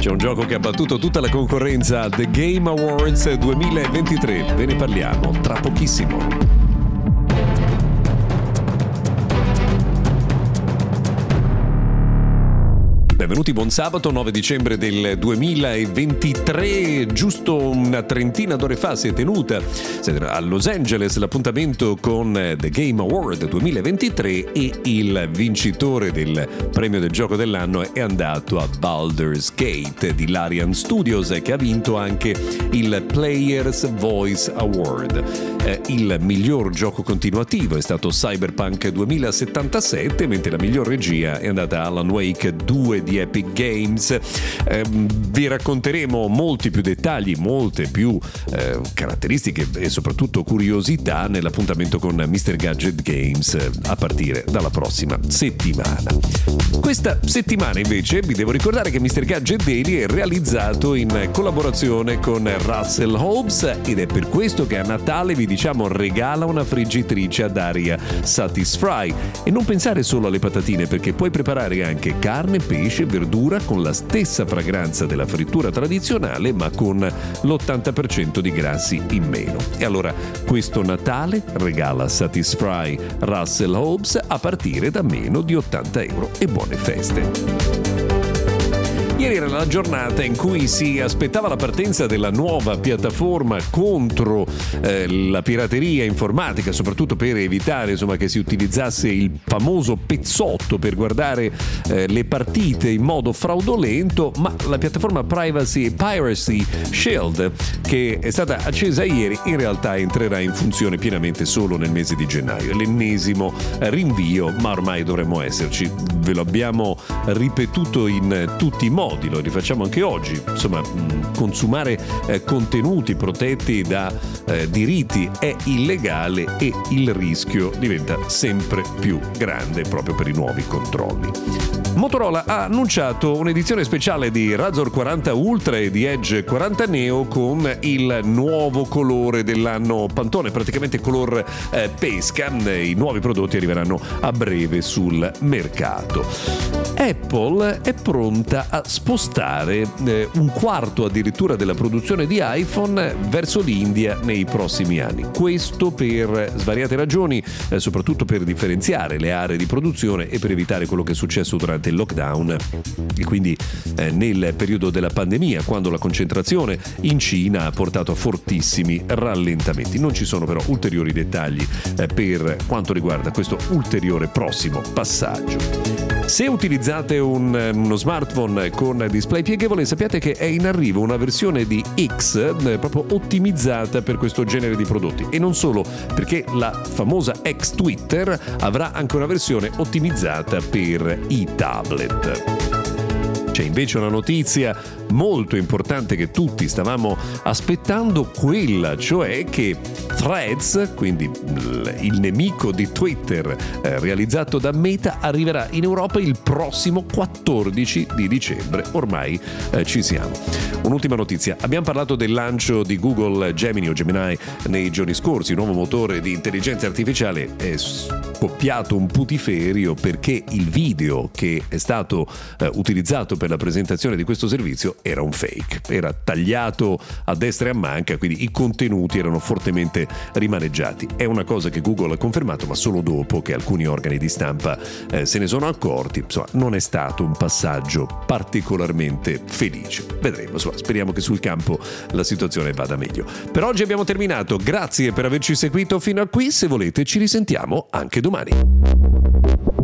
C'è un gioco che ha battuto tutta la concorrenza The Game Awards 2023. Ve ne parliamo tra pochissimo. Benvenuti, buon sabato 9 dicembre del 2023. Giusto una trentina d'ore fa si è tenuta a Los Angeles l'appuntamento con The Game Award 2023 e il vincitore del premio del gioco dell'anno è andato a Baldur's Gate di Larian Studios che ha vinto anche il Players Voice Award. Eh, il miglior gioco continuativo è stato Cyberpunk 2077 mentre la miglior regia è andata a Alan Wake 2 di Epic Games. Eh, vi racconteremo molti più dettagli, molte più eh, caratteristiche e soprattutto curiosità nell'appuntamento con Mr. Gadget Games eh, a partire dalla prossima settimana. Questa settimana invece vi devo ricordare che Mr. Gadget Daily è realizzato in collaborazione con Russell Hobbs ed è per questo che a Natale vi diciamo regala una friggitrice ad aria Satisfry e non pensare solo alle patatine perché puoi preparare anche carne, pesce pesce verdura con la stessa fragranza della frittura tradizionale ma con l'80% di grassi in meno. E allora questo Natale regala Satisfry Russell Hobbs a partire da meno di 80 euro e buone feste. Ieri era la giornata in cui si aspettava la partenza della nuova piattaforma contro eh, la pirateria informatica, soprattutto per evitare insomma, che si utilizzasse il famoso pezzotto per guardare eh, le partite in modo fraudolento, ma la piattaforma Privacy Piracy Shield, che è stata accesa ieri, in realtà entrerà in funzione pienamente solo nel mese di gennaio. È l'ennesimo rinvio, ma ormai dovremmo esserci. Ve lo abbiamo ripetuto in tutti i modi modi, lo rifacciamo anche oggi. Insomma, mm, consumare eh, contenuti protetti da eh, diritti è illegale e il rischio diventa sempre più grande proprio per i nuovi controlli. Motorola ha annunciato un'edizione speciale di Razor 40 Ultra e di Edge 40 Neo con il nuovo colore dell'anno Pantone, praticamente color eh, pesca. I nuovi prodotti arriveranno a breve sul mercato. Apple è pronta a spostare eh, un quarto addirittura della produzione di iPhone verso l'India nei prossimi anni. Questo per svariate ragioni, eh, soprattutto per differenziare le aree di produzione e per evitare quello che è successo durante il lockdown e quindi eh, nel periodo della pandemia, quando la concentrazione in Cina ha portato a fortissimi rallentamenti. Non ci sono però ulteriori dettagli eh, per quanto riguarda questo ulteriore prossimo passaggio. Se utilizzate un, uno smartphone con display pieghevole, sappiate che è in arrivo una versione di X eh, proprio ottimizzata per questo genere di prodotti. E non solo, perché la famosa X Twitter avrà anche una versione ottimizzata per i tablet. C'è invece una notizia molto importante che tutti stavamo aspettando, quella cioè che Threads, quindi il nemico di Twitter eh, realizzato da Meta, arriverà in Europa il prossimo 14 di dicembre. Ormai eh, ci siamo. Un'ultima notizia, abbiamo parlato del lancio di Google Gemini o Gemini nei giorni scorsi, il nuovo motore di intelligenza artificiale è scoppiato un putiferio perché il video che è stato eh, utilizzato per la presentazione di questo servizio era un fake, era tagliato a destra e a manca, quindi i contenuti erano fortemente rimaneggiati. È una cosa che Google ha confermato, ma solo dopo che alcuni organi di stampa eh, se ne sono accorti. Insomma, non è stato un passaggio particolarmente felice. Vedremo, insomma, speriamo che sul campo la situazione vada meglio. Per oggi abbiamo terminato, grazie per averci seguito fino a qui, se volete ci risentiamo anche domani.